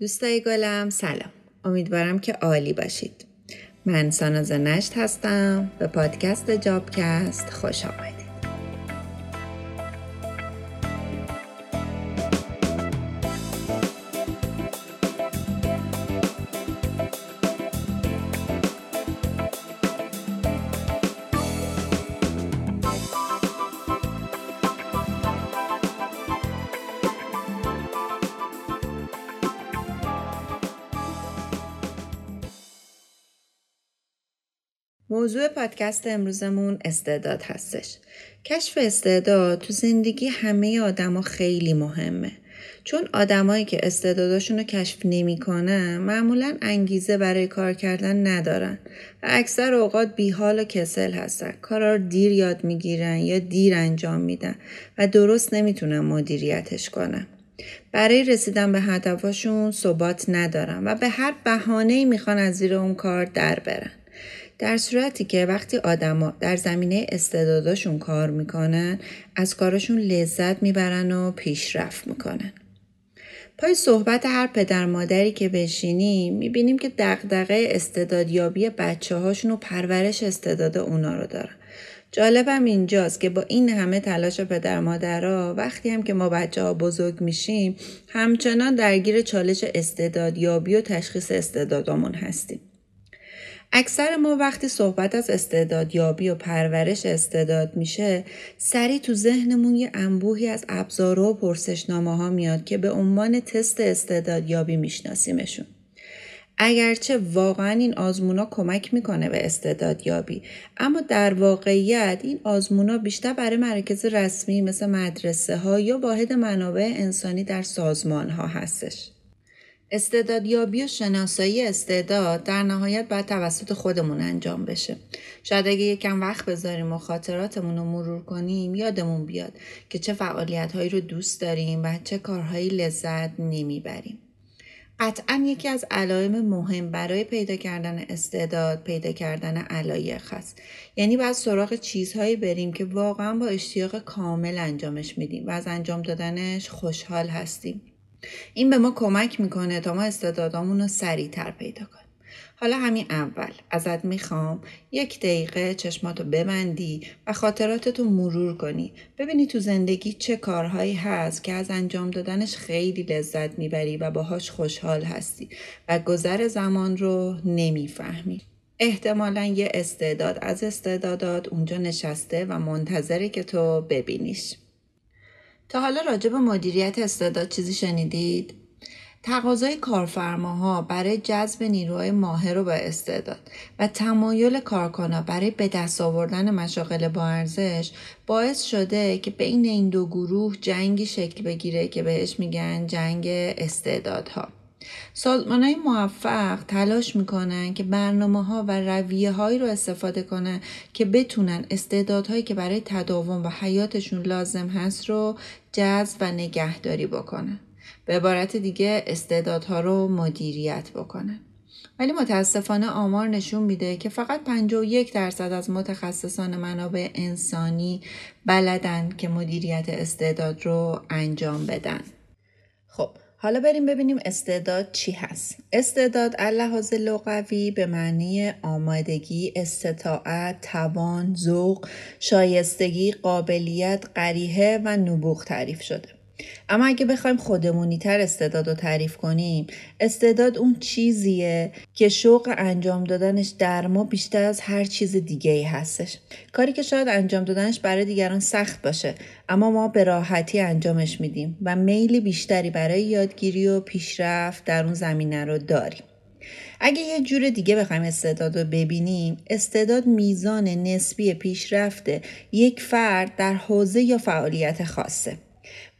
دوستای گلم سلام. امیدوارم که عالی باشید. من ساناز نشت هستم به پادکست جابکست خوش آمدید. موضوع پادکست امروزمون استعداد هستش. کشف استعداد تو زندگی همه آدما خیلی مهمه. چون آدمایی که استعداداشون رو کشف نمی‌کنن معمولا انگیزه برای کار کردن ندارن و اکثر اوقات بیحال و کسل هستن. کارا رو دیر یاد می‌گیرن یا دیر انجام میدن و درست نمی‌تونن مدیریتش کنن. برای رسیدن به هدفاشون ثبات ندارن و به هر بهانه‌ای می‌خوان از زیر اون کار در برن. در صورتی که وقتی آدما در زمینه استعداداشون کار می‌کنن از کارشون لذت می‌برن و پیشرفت می‌کنن. پای صحبت هر پدر مادری که بشینیم می‌بینیم که دقدقه استعدادیابی بچه هاشون و پرورش استعداد اونا رو دارن. جالبم اینجاست که با این همه تلاش پدر مادرها وقتی هم که ما بچه ها بزرگ میشیم همچنان درگیر چالش استعدادیابی و تشخیص استعدادامون هستیم. اکثر ما وقتی صحبت از استعدادیابی و پرورش استعداد میشه سریع تو ذهنمون یه انبوهی از ابزارها و پرسشنامه ها میاد که به عنوان تست استعدادیابی میشناسیمشون. اگرچه واقعا این آزمونا کمک می‌کنه به استعدادیابی اما در واقعیت این آزمونا بیشتر برای مراکز رسمی مثل مدرسه ها یا واحد منابع انسانی در سازمان ها هستش. استعدادیابی و شناسایی استعداد در نهایت باید توسط خودمون انجام بشه. شاید اگه یکم وقت بذاریم و خاطراتمون رو مرور کنیم یادمون بیاد که چه فعالیت هایی رو دوست داریم و چه کارهایی لذت نمی‌بریم. قطعا یکی از علائم مهم برای پیدا کردن استعداد پیدا کردن علایق هست یعنی باید سراغ چیزهایی بریم که واقعا با اشتیاق کامل انجامش میدیم و از انجام دادنش خوشحال هستیم این به ما کمک می‌کنه تا ما استعدادامون رو سریعتر پیدا کنیم. حالا همین اول. ازت می‌خوام یک دقیقه چشماتو ببندی و خاطراتتو مرور کنی. ببینی تو زندگی چه کارهایی هست که از انجام دادنش خیلی لذت می‌بری و باهاش خوشحال هستی و گذر زمان رو نمی‌فهمی. احتمالا یه استعداد از استعدادات اونجا نشسته و منتظره که تو ببینیش. تا حالا راجع به مدیریت استعداد چیزی شنیدید؟ تقاضای کارفرماها برای جذب نیروهای ماهر و با استعداد و تمایل کارکنان برای به دست آوردن مشاغل با ارزش باعث شده که بین این دو گروه جنگی شکل بگیره که بهش میگن جنگ استعدادها. سازمان های موفق تلاش می‌کنن که برنامه ها و رویه هایی رو استفاده کنن که بتونن استعدادهایی که برای تداوم و حیاتشون لازم هست رو جذب و نگهداری بکنن. به عبارت دیگه استعدادها رو مدیریت بکنن. ولی متاسفانه آمار نشون میده که فقط 51 درصد از متخصصان منابع انسانی بلدن که مدیریت استعداد رو انجام بدن. خب حالا بریم ببینیم استعداد چی هست. استعداد لحاظ لغوی به معنی آمادگی، استطاعت، توان، ذوق، شایستگی، قابلیت، قریحه و نبوغ تعریف شده. اما اگه بخوایم خودمونی تر استعداد رو تعریف کنیم استعداد اون چیزیه که شوق انجام دادنش در ما بیشتر از هر چیز دیگه ای هستش. کاری که شاید انجام دادنش برای دیگران سخت باشه اما ما به راحتی انجامش میدیم و میل بیشتری برای یادگیری و پیشرفت در اون زمینه رو داریم. اگه یه جور دیگه بخوایم استعداد رو ببینیم استعداد میزان نسبی پیشرفت یک فرد در حوزه یا فعالیت خاصه.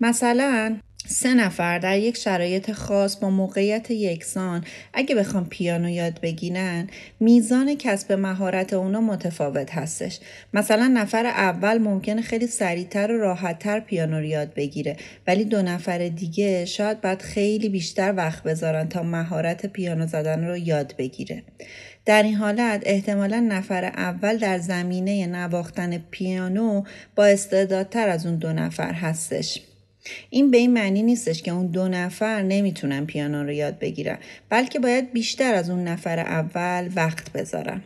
مثلا سه نفر در یک شرایط خاص با موقعیت یکسان اگه بخوام پیانو یاد بگیرن میزان کسب مهارت اونا متفاوت هستش. مثلا نفر اول ممکنه خیلی سریعتر و راحتتر پیانو رو یاد بگیره ولی دو نفر دیگه شاید باید خیلی بیشتر وقت بذارن تا مهارت پیانو زدن رو یاد بگیره. در این حالت احتمالا نفر اول در زمینه نواختن پیانو با استعدادتر از اون دو نفر هستش این به این معنی نیستش که اون دو نفر نمی‌تونن پیانو رو یاد بگیرن بلکه باید بیشتر از اون نفر اول وقت بذارن.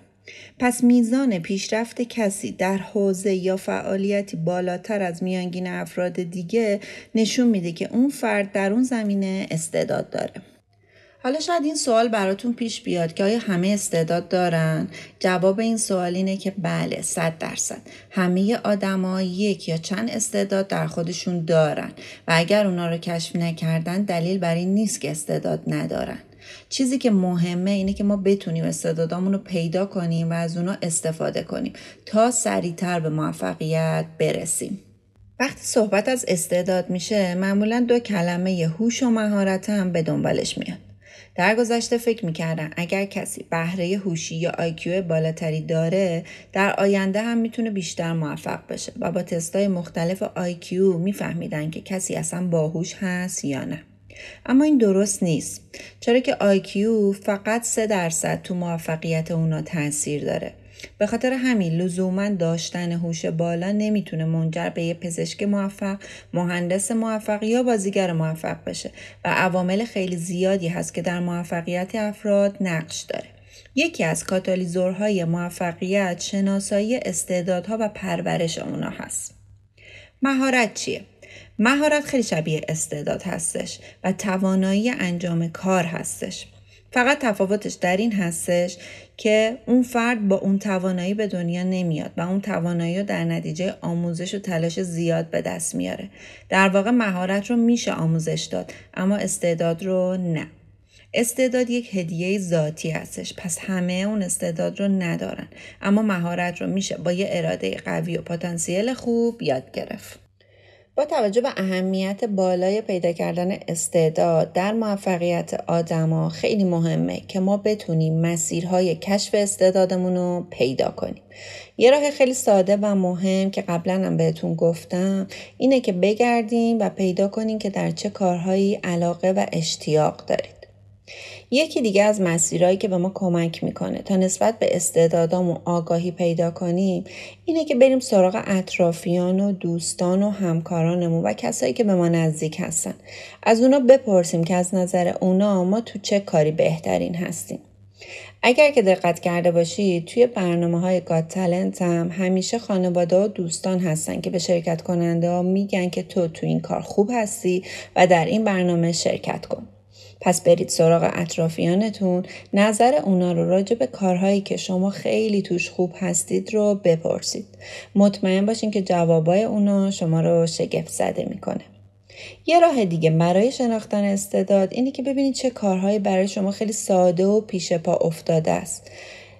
پس میزان پیشرفت کسی در حوزه یا فعالیتی بالاتر از میانگین افراد دیگه نشون میده که اون فرد در اون زمینه استعداد داره. حالا شاید این سوال براتون پیش بیاد که آیا همه استعداد دارن؟ جواب این سوال اینه که بله صد درصد. همه آدما یک یا چند استعداد در خودشون دارن و اگر اونا رو کشف نکردن دلیل بر این نیست که استعداد ندارن. چیزی که مهمه اینه که ما بتونیم استعدادامون رو پیدا کنیم و از اونا استفاده کنیم تا سریعتر به موفقیت برسیم. وقتی صحبت از استعداد میشه معمولا دو کلمه هوش و مهارت هم به دنبالش میاد. در گذشته فکر می‌کردن اگر کسی بهره هوشی یا IQ بالاتری داره در آینده هم می‌تونه بیشتر موفق بشه و با تستای مختلف IQ میفهمیدن که کسی اصلا باهوش هست یا نه. اما این درست نیست چرا که IQ فقط 3 درصد تو موفقیت اونا تاثیر داره. به خاطر همین لزوما داشتن هوش بالا نمی‌تونه منجر به یه پزشک موفق، مهندس موفق یا بازیگر موفق بشه و عوامل خیلی زیادی هست که در موفقیت افراد نقش داره. یکی از کاتالیزورهای موفقیت شناسایی استعدادها و پرورش اونا هست. مهارت چیه؟ مهارت خیلی شبیه استعداد هستش و توانایی انجام کار هستش. فقط تفاوتش در این هستش که اون فرد با اون توانایی به دنیا نمیاد و اون توانایی رو در نتیجه آموزش و تلاش زیاد به دست میاره. در واقع مهارت رو میشه آموزش داد اما استعداد رو نه. استعداد یک هدیه ذاتی هستش پس همه اون استعداد رو ندارن اما مهارت رو میشه با یه اراده قوی و پتانسیل خوب یاد گرفت. با توجه به اهمیت بالای پیدا کردن استعداد در موفقیت آدما خیلی مهمه که ما بتونیم مسیرهای کشف استعدادمون رو پیدا کنیم. یه راه خیلی ساده و مهم که قبلا هم بهتون گفتم اینه که بگردیم و پیدا کنیم که در چه کارهایی علاقه و اشتیاق دارید. یکی دیگه از مسیرهایی که به ما کمک می‌کنه تا نسبت به استعدادامون آگاهی پیدا کنیم اینه که بریم سراغ اطرافیان و دوستان و همکارانمون و کسایی که به ما نزدیک هستن از اونا بپرسیم که از نظر اونا ما تو چه کاری بهترین هستیم اگر که دقت کرده باشید توی برنامه های گاد تلنت هم همیشه خانواده و دوستان هستن که به شرکت کننده ها میگن که تو تو این کار خوب هستی و در این برنامه شرکت کن. پس برید سراغ اطرافیانتون نظر اونا رو راجع به کارهایی که شما خیلی توش خوب هستید رو بپرسید. مطمئن باشین که جوابای اونا شما رو شگفت زده می‌کنه. یه راه دیگه برای شناختن استعداد اینه که ببینید چه کارهایی برای شما خیلی ساده و پیش پا افتاده است.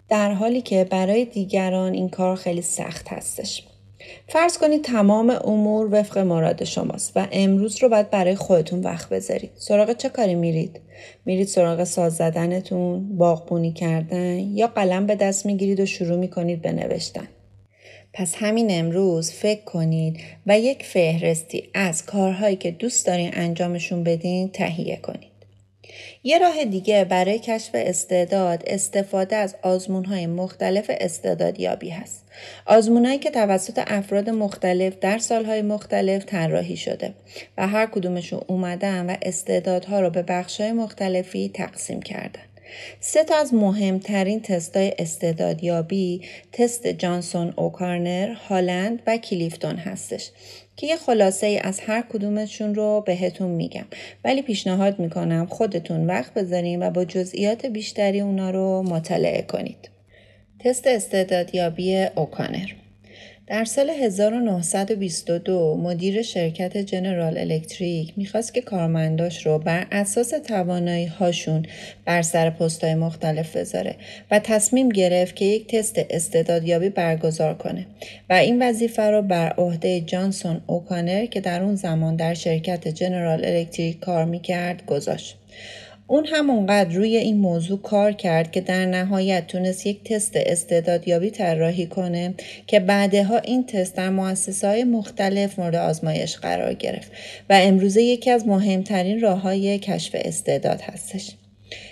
در حالی که برای دیگران این کار خیلی سخت هستش. فرض کنید تمام امور وفق مراد شماست و امروز رو باید برای خودتون وقت بذارید. سراغ چه کاری میرید؟ میرید سراغ ساز زدنتون، باغبونی کردن یا قلم به دست می‌گیرید و شروع می‌کنید به نوشتن. پس همین امروز فکر کنید و یک فهرستی از کارهایی که دوست دارین انجامشون بدین تهیه کنید. یه راه دیگه برای کشف استعداد استفاده از آزمون های مختلف استعدادیابی هست. آزمونهایی که توسط افراد مختلف در سالهای مختلف طراحی شده و هر کدومشون اومدن و استعدادها رو به بخشهای مختلفی تقسیم کردن. سه تا از مهمترین تستای استعدادیابی تست جانسون اوکارنر، هالند و کلیفتون هستش که یه خلاصه ای از هر کدومشون رو بهتون میگم ولی پیشنهاد می‌کنم خودتون وقت بذارین و با جزئیات بیشتری اونا رو مطالعه کنید. تست استعدادیابی اوکانر در سال 1922 مدیر شرکت جنرال الکتریک می‌خواست که کارمنداش رو بر اساس توانایی هاشون بر سر پستای مختلف بذاره و تصمیم گرفت که یک تست استعدادیابی برگزار کنه و این وظیفه رو بر عهده جانسون اوکانر که در اون زمان در شرکت جنرال الکتریک کار می‌کرد گذاشت. اون همونقدر روی این موضوع کار کرد که در نهایت تونست یک تست استعدادیابی طراحی کنه که بعدها این تست در مؤسسه های مختلف مورد آزمایش قرار گرفت و امروزه یکی از مهمترین راه های کشف استعداد هستش.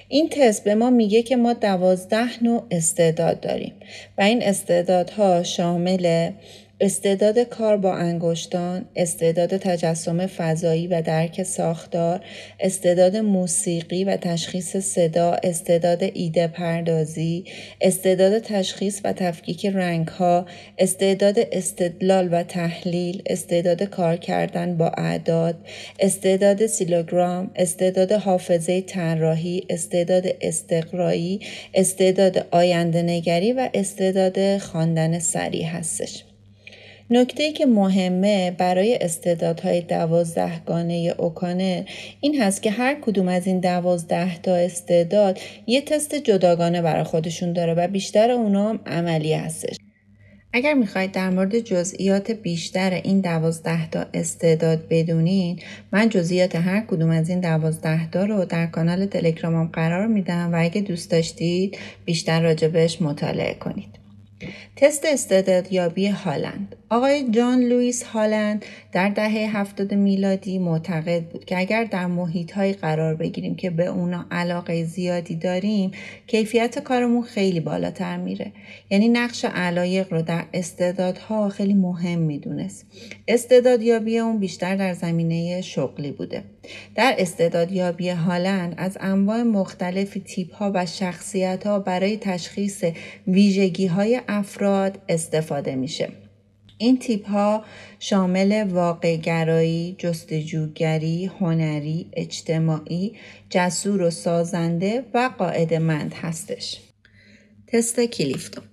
این تست به ما میگه که ما دوازده نوع استعداد داریم و این استعدادها شامل استعداد کار با انگشتان، استعداد تجسم فضایی و درک ساختار، استعداد موسیقی و تشخیص صدا، استعداد ایده پردازی، استعداد تشخیص و تفکیک رنگ ها، استعداد استدلال و تحلیل، استعداد کار کردن با اعداد، استعداد سیلوگرام، استعداد حافظه طراحی، استعداد استقرایی، استعداد آینده نگری و استعداد خواندن سریع هستش. نکته ای که مهمه برای استعدادهای دوازدهگانه اوکانر این هست که هر کدوم از این دوازده تا استعداد یه تست جداگانه برای خودشون داره و بیشتر اونا هم عملی هستش. اگر می‌خواید در مورد جزئیات بیشتر این دوازده تا استعداد بدونین من جزئیات هر کدوم از این دوازده تا رو در کانال تلگرامم قرار میدم و اگه دوست داشتید بیشتر راجبش مطالعه کنید. تست استعدادیابی هالند آقای جان لوئیس هالند در دهه هفتاد میلادی معتقد بود که اگر در محیط های قرار بگیریم که به اونا علاقه زیادی داریم کیفیت کارمون خیلی بالاتر میره. یعنی نقش علایق رو در استعدادها خیلی مهم می‌دونست. استعدادیابی اون بیشتر در زمینه شغلی بوده. در استعدادیابی هالند از انواع مختلف تیپ ها و شخصیت ها برای تشخیص ویژگی های افراد استفاده میشه. این تیپ ها شامل واقع گرایی، جستجوگری، هنری، اجتماعی، جسور و سازنده و قاعدمند هستش. تست کلیفتون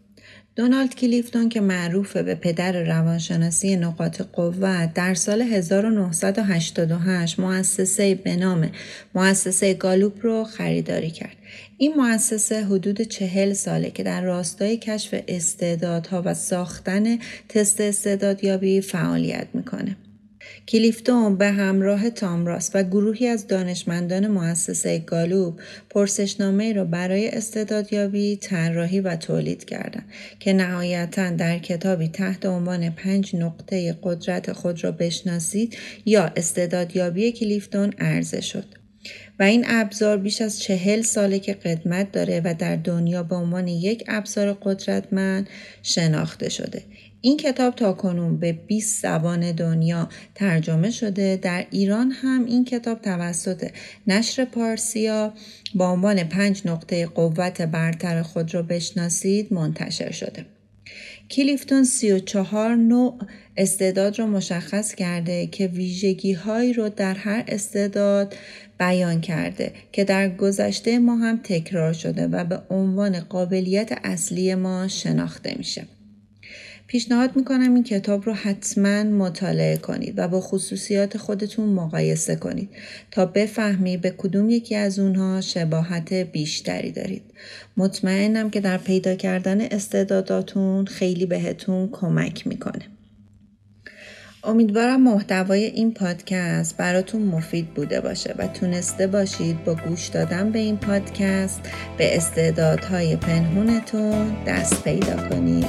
دونالد کلیفتون که معروف به پدر روانشناسی نقاط قوت در سال 1988 مؤسسه به نام مؤسسه گالوپ رو خریداری کرد. این مؤسسه حدود چهل ساله که در راستای کشف استعدادها و ساختن تست استعدادیابی فعالیت می‌کنه. کلیفتون به همراه تامراس و گروهی از دانشمندان مؤسسه گالوب پرسشنامه را برای استعدادیابی طراحی و تولید کردند که نهایتا در کتابی تحت عنوان پنج نقطه قدرت خود را بشناسید یا استعدادیابی کلیفتون عرضه شد و این ابزار بیش از چهل ساله که قدمت داره و در دنیا به عنوان یک ابزار قدرتمند شناخته شده. این کتاب تا کنون به 20 زبان دنیا ترجمه شده. در ایران هم این کتاب توسط نشر پارسیا با عنوان پنج نقطه قوت برتر خود را بشناسید منتشر شده. کلیفتون 34 نوع استعداد رو مشخص کرده که ویژگی هایی رو در هر استعداد بیان کرده که در گذشته ما هم تکرار شده و به عنوان قابلیت اصلی ما شناخته میشه. پیشنهاد می‌کنم این کتاب رو حتما مطالعه کنید و با خصوصیات خودتون مقایسه کنید تا بفهمی به کدوم یکی از اونها شباهت بیشتری دارید. مطمئنم که در پیدا کردن استعداداتون خیلی بهتون کمک می‌کنه. امیدوارم محتوای این پادکست براتون مفید بوده باشه و تونسته باشید با گوش دادن به این پادکست به استعدادهای پنهونتون دست پیدا کنید.